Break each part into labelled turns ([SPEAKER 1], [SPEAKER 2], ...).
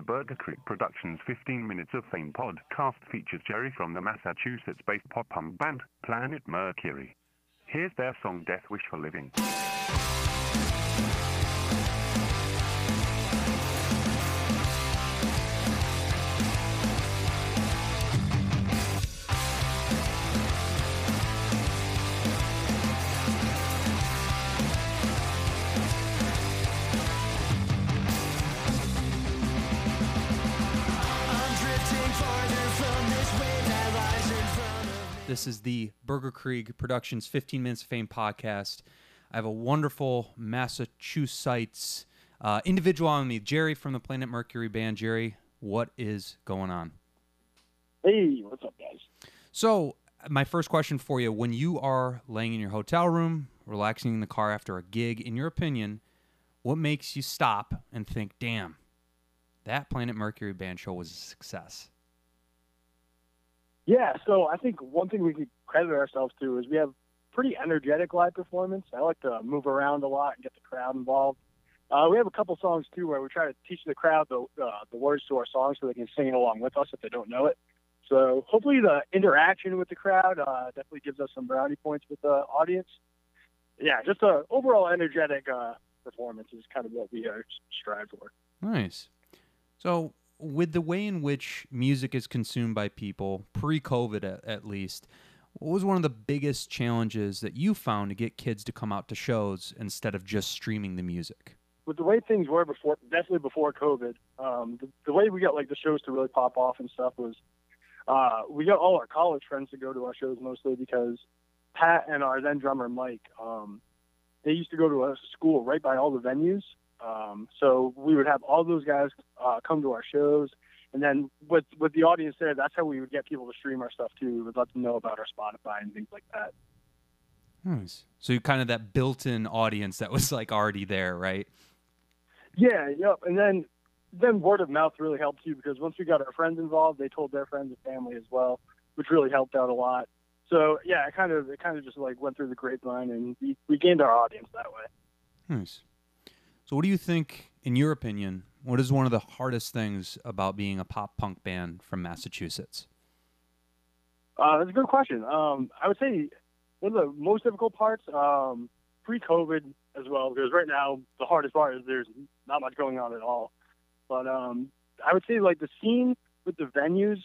[SPEAKER 1] The Burger Creek Productions 15 Minutes of Fame podcast features Jerry from the Massachusetts based pop punk band Planet Mercury. Here's their song Death Wish for Living.
[SPEAKER 2] This is the Burger Krieg Productions 15 Minutes of Fame podcast. I have a wonderful Massachusetts uh, individual on me, Jerry from the Planet Mercury band. Jerry, what is going on?
[SPEAKER 3] Hey, what's up, guys?
[SPEAKER 2] So, my first question for you when you are laying in your hotel room, relaxing in the car after a gig, in your opinion, what makes you stop and think, damn, that Planet Mercury band show was a success?
[SPEAKER 3] Yeah, so I think one thing we could credit ourselves to is we have pretty energetic live performance. I like to move around a lot and get the crowd involved. Uh, we have a couple songs too where we try to teach the crowd the uh, the words to our songs so they can sing along with us if they don't know it. So hopefully the interaction with the crowd uh, definitely gives us some brownie points with the audience. Yeah, just a overall energetic uh, performance is kind of what we are strive for.
[SPEAKER 2] Nice. So, with the way in which music is consumed by people, pre COVID at, at least, what was one of the biggest challenges that you found to get kids to come out to shows instead of just streaming the music?
[SPEAKER 3] With the way things were before, definitely before COVID, um, the, the way we got like the shows to really pop off and stuff was uh, we got all our college friends to go to our shows mostly because Pat and our then drummer Mike, um, they used to go to a school right by all the venues. Um, so we would have all those guys uh, come to our shows, and then with with the audience there, that's how we would get people to stream our stuff too. We would let them know about our Spotify and things like that.
[SPEAKER 2] Nice. So you kind of that built-in audience that was like already there, right?
[SPEAKER 3] Yeah, yep. And then then word of mouth really helped too because once we got our friends involved, they told their friends and family as well, which really helped out a lot. So yeah, it kind of it kind of just like went through the grapevine, and we, we gained our audience that way.
[SPEAKER 2] Nice. So what do you think, in your opinion, what is one of the hardest things about being a pop punk band from Massachusetts?
[SPEAKER 3] Uh, that's a good question. Um, I would say one of the most difficult parts, um, pre-COVID as well, because right now the hardest part is there's not much going on at all. But um, I would say like the scene with the venues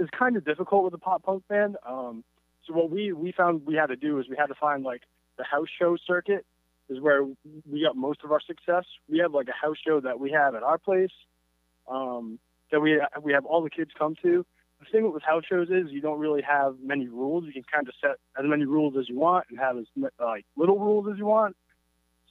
[SPEAKER 3] is kind of difficult with a pop punk band. Um, so what we we found we had to do is we had to find like the house show circuit is where we got most of our success. We have like a house show that we have at our place um, that we we have all the kids come to. The thing with house shows is you don't really have many rules. You can kind of set as many rules as you want and have as like little rules as you want.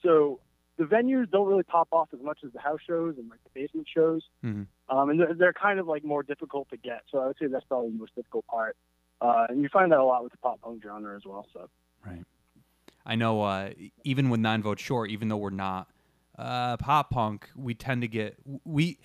[SPEAKER 3] So the venues don't really pop off as much as the house shows and like the basement shows,
[SPEAKER 2] mm-hmm.
[SPEAKER 3] um, and they're, they're kind of like more difficult to get. So I would say that's probably the most difficult part. Uh, and you find that a lot with the pop punk genre as well. So
[SPEAKER 2] right. I know uh, even with nine votes short, even though we're not uh, pop punk, we tend to get we.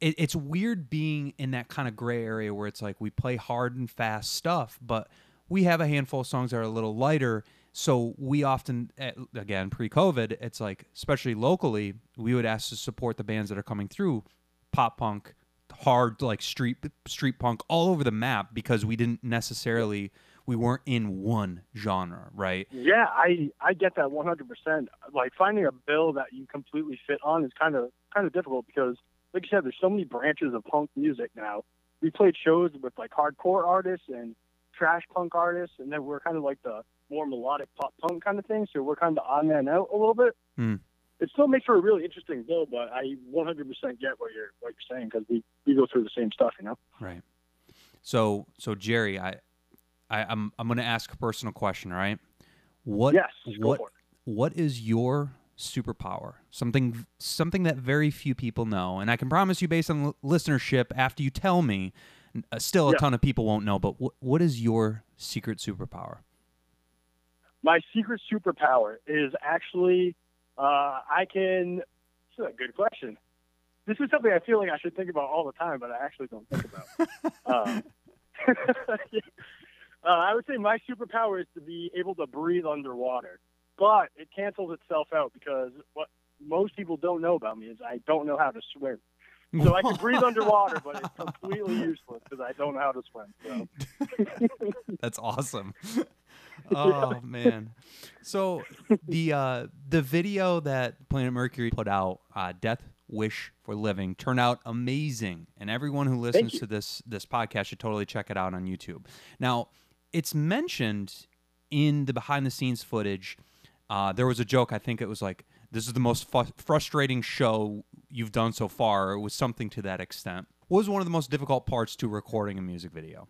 [SPEAKER 2] It, it's weird being in that kind of gray area where it's like we play hard and fast stuff, but we have a handful of songs that are a little lighter. So we often, again, pre-COVID, it's like, especially locally, we would ask to support the bands that are coming through, pop punk, hard like street street punk, all over the map because we didn't necessarily we weren't in one genre, right?
[SPEAKER 3] Yeah, I I get that 100%. Like finding a bill that you completely fit on is kind of kind of difficult because like you said there's so many branches of punk music now. We played shows with like hardcore artists and trash punk artists and then we're kind of like the more melodic pop punk kind of thing, so we're kind of on and out a little bit.
[SPEAKER 2] Mm.
[SPEAKER 3] It still makes for a really interesting bill, but I 100% get what you're what you're saying because we we go through the same stuff, you know.
[SPEAKER 2] Right. So so Jerry, I I, am I'm, I'm going to ask a personal question. All right. What
[SPEAKER 3] yes,
[SPEAKER 2] what what is your superpower? Something something that very few people know, and I can promise you, based on listenership, after you tell me, uh, still a yeah. ton of people won't know. But what what is your secret superpower?
[SPEAKER 3] My secret superpower is actually uh, I can. This is a good question. This is something I feel like I should think about all the time, but I actually don't think about. um, Uh, I would say my superpower is to be able to breathe underwater, but it cancels itself out because what most people don't know about me is I don't know how to swim. So I can breathe underwater, but it's completely useless because I don't know how to swim. So.
[SPEAKER 2] That's awesome. Oh man. So the uh the video that Planet Mercury put out, uh Death Wish for Living, turned out amazing. And everyone who listens to this this podcast should totally check it out on YouTube. Now, it's mentioned in the behind the scenes footage. Uh, there was a joke. I think it was like, "This is the most fu- frustrating show you've done so far." It was something to that extent. What was one of the most difficult parts to recording a music video?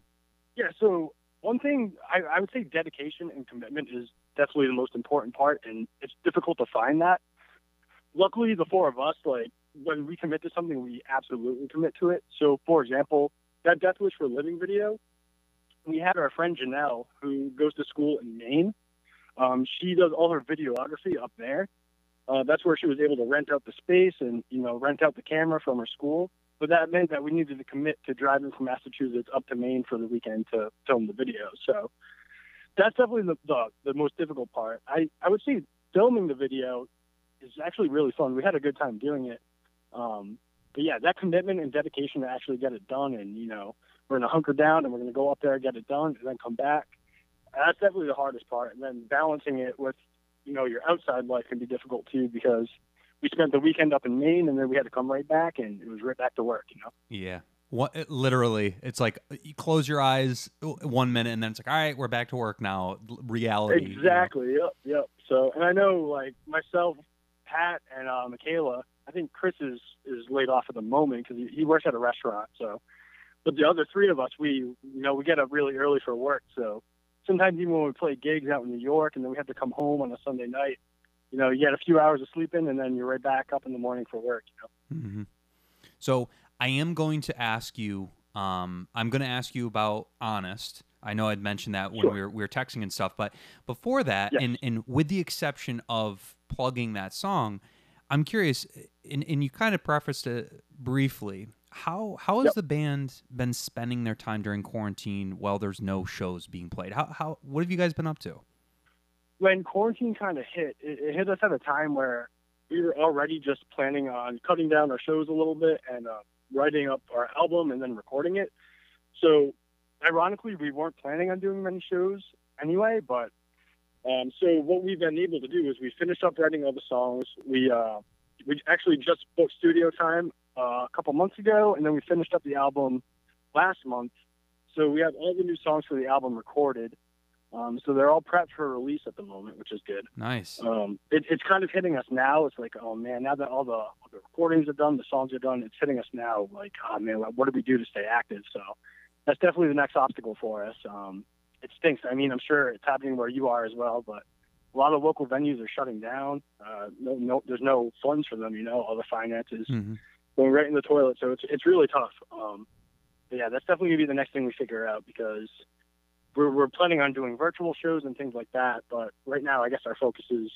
[SPEAKER 3] Yeah, so one thing I, I would say dedication and commitment is definitely the most important part, and it's difficult to find that. Luckily, the four of us, like when we commit to something, we absolutely commit to it. So, for example, that Death Wish for Living video, we had our friend Janelle who goes to school in Maine. Um, she does all her videography up there. Uh, that's where she was able to rent out the space and you know rent out the camera from her school. But that meant that we needed to commit to driving from Massachusetts up to Maine for the weekend to film the video. So that's definitely the, the, the most difficult part. I, I would say filming the video is actually really fun. We had a good time doing it. Um, but yeah, that commitment and dedication to actually get it done and, you know, we're going to hunker down and we're going to go up there, and get it done, and then come back. That's definitely the hardest part. And then balancing it with, you know, your outside life can be difficult too because we spent the weekend up in Maine and then we had to come right back and it was right back to work, you know?
[SPEAKER 2] Yeah. What it- literally, it's like you close your eyes one minute and then it's like, all right, we're back to work now. Reality. you know?
[SPEAKER 3] Exactly. Yep. Yep. So, and I know like myself, Pat, and uh, Michaela. I think Chris is is laid off at the moment because he, he works at a restaurant. So, but the other three of us, we you know we get up really early for work. So sometimes even when we play gigs out in New York and then we have to come home on a Sunday night, you know, you get a few hours of sleeping and then you're right back up in the morning for work. You know.
[SPEAKER 2] hmm So I am going to ask you. Um, I'm going to ask you about honest. I know I'd mentioned that when
[SPEAKER 3] Sure.
[SPEAKER 2] we were we were texting and stuff, but before that,
[SPEAKER 3] Yes.
[SPEAKER 2] and and with the exception of plugging that song, I'm curious, and, and you kind of prefaced it briefly. How how has
[SPEAKER 3] Yep.
[SPEAKER 2] the band been spending their time during quarantine while there's no shows being played? How how what have you guys been up to?
[SPEAKER 3] when quarantine kind of hit, it, it hit us at a time where we were already just planning on cutting down our shows a little bit and uh, writing up our album and then recording it. So, ironically, we weren't planning on doing many shows anyway. But um, so what we've been able to do is we finished up writing all the songs. We uh, we actually just booked studio time uh, a couple months ago, and then we finished up the album last month. So we have all the new songs for the album recorded. Um, so they're all prepped for release at the moment, which is good.
[SPEAKER 2] Nice.
[SPEAKER 3] Um, it, it's kind of hitting us now. It's like, oh man, now that all the, all the recordings are done, the songs are done, it's hitting us now. Like, oh man, what do we do to stay active? So that's definitely the next obstacle for us. Um, it stinks. I mean, I'm sure it's happening where you are as well, but a lot of local venues are shutting down. Uh, no, no, there's no funds for them. You know, all the finances
[SPEAKER 2] hmm
[SPEAKER 3] going right in the toilet. So it's it's really tough. Um, but yeah, that's definitely gonna be the next thing we figure out because we're we're planning on doing virtual shows and things like that. But right now, I guess our focus is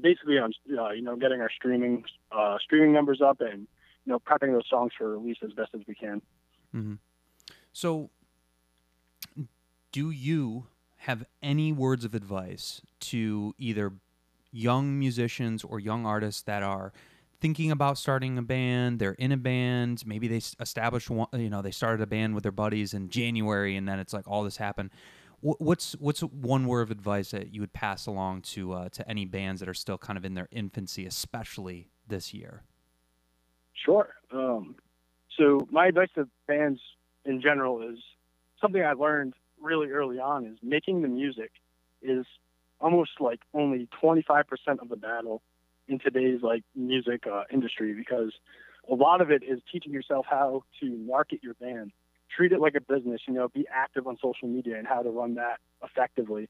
[SPEAKER 3] basically on uh, you know getting our streaming uh, streaming numbers up and you know prepping those songs for release as best as we can.
[SPEAKER 2] Mm-hmm. So, do you have any words of advice to either young musicians or young artists that are thinking about starting a band? They're in a band. Maybe they established one. You know, they started a band with their buddies in January, and then it's like all this happened. What's what's one word of advice that you would pass along to uh, to any bands that are still kind of in their infancy, especially this year?
[SPEAKER 3] Sure. Um, so my advice to bands in general is something I learned really early on is making the music is almost like only 25% of the battle in today's like music uh, industry because a lot of it is teaching yourself how to market your band, treat it like a business, you know, be active on social media and how to run that effectively.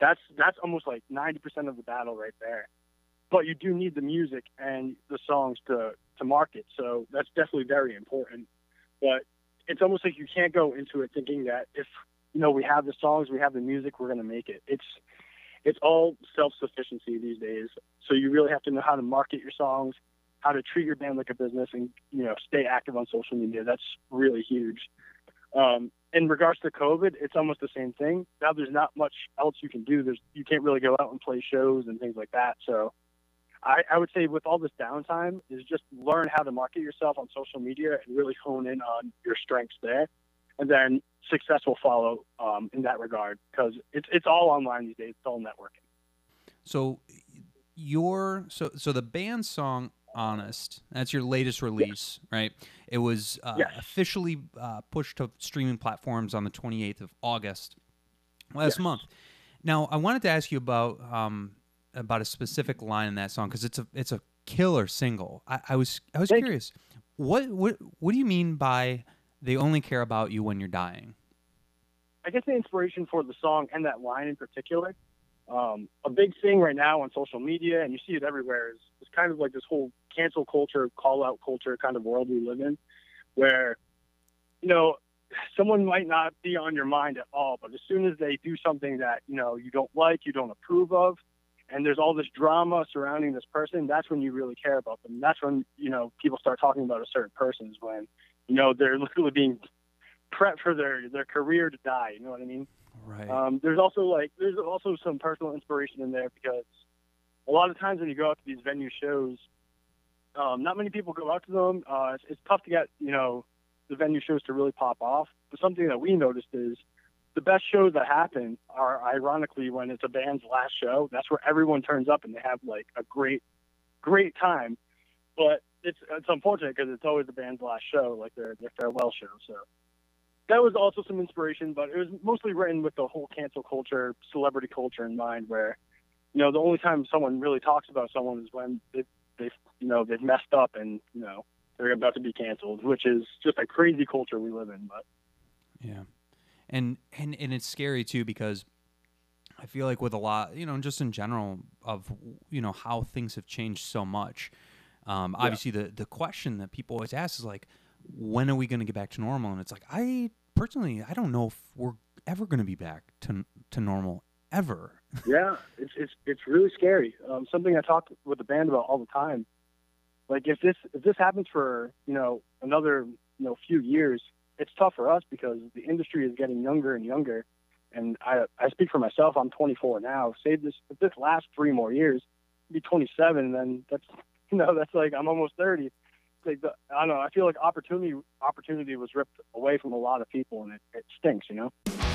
[SPEAKER 3] That's that's almost like 90% of the battle right there. But you do need the music and the songs to to market. So that's definitely very important. But it's almost like you can't go into it thinking that if you know we have the songs, we have the music, we're going to make it. It's it's all self sufficiency these days. So you really have to know how to market your songs, how to treat your band like a business, and you know stay active on social media. That's really huge. Um, in regards to COVID, it's almost the same thing. Now there's not much else you can do. There's you can't really go out and play shows and things like that. So I, I would say with all this downtime is just learn how to market yourself on social media and really hone in on your strengths there, and then success will follow um, in that regard because it's it's all online these days. It's all networking.
[SPEAKER 2] So your so so the band song honest that's your latest release right it was uh,
[SPEAKER 3] Yes.
[SPEAKER 2] officially uh, pushed to streaming platforms on the 28th of august last
[SPEAKER 3] Yes.
[SPEAKER 2] month now i wanted to ask you about um about a specific line in that song because it's a it's a killer single i, I was i was
[SPEAKER 3] Thank you.
[SPEAKER 2] curious what what what do you mean by they only care about you when you're dying
[SPEAKER 3] I guess the inspiration for the song and that line in particular, um, a big thing right now on social media, and you see it everywhere, is, is kind of like this whole cancel culture, call out culture kind of world we live in, where, you know, someone might not be on your mind at all, but as soon as they do something that, you know, you don't like, you don't approve of, and there's all this drama surrounding this person, that's when you really care about them. That's when, you know, people start talking about a certain person is when, you know, they're literally being prepped for their, their career to die. You know what I mean?
[SPEAKER 2] right
[SPEAKER 3] Um, there's also like there's also some personal inspiration in there because a lot of times when you go out to these venue shows, um, not many people go out to them. Uh, it's, it's tough to get you know the venue shows to really pop off. But something that we noticed is the best shows that happen are ironically when it's a band's last show. That's where everyone turns up and they have like a great great time. But it's it's unfortunate because it's always the band's last show, like their their farewell show. So that was also some inspiration, but it was mostly written with the whole cancel culture, celebrity culture in mind, where you know the only time someone really talks about someone is when they they you know they've messed up and you know they're about to be canceled, which is just a crazy culture we live in. But
[SPEAKER 2] Yeah, and and and it's scary too because I feel like with a lot, you know, just in general of you know how things have changed so much. Um,
[SPEAKER 3] Yeah.
[SPEAKER 2] Obviously, the the question that people always ask is like, when are we going to get back to normal? And it's like I personally, I don't know if we're ever going to be back to to normal ever.
[SPEAKER 3] yeah, it's it's it's really scary. Um, something I talk with the band about all the time. Like if this if this happens for you know another you know few years, it's tough for us because the industry is getting younger and younger. And I I speak for myself. I'm 24 now. Say this if this lasts three more years, I'll be 27, and then that's you know that's like I'm almost 30. It's Like the, I don't know. I feel like opportunity opportunity was ripped away from a lot of people, and it, it stinks. You know.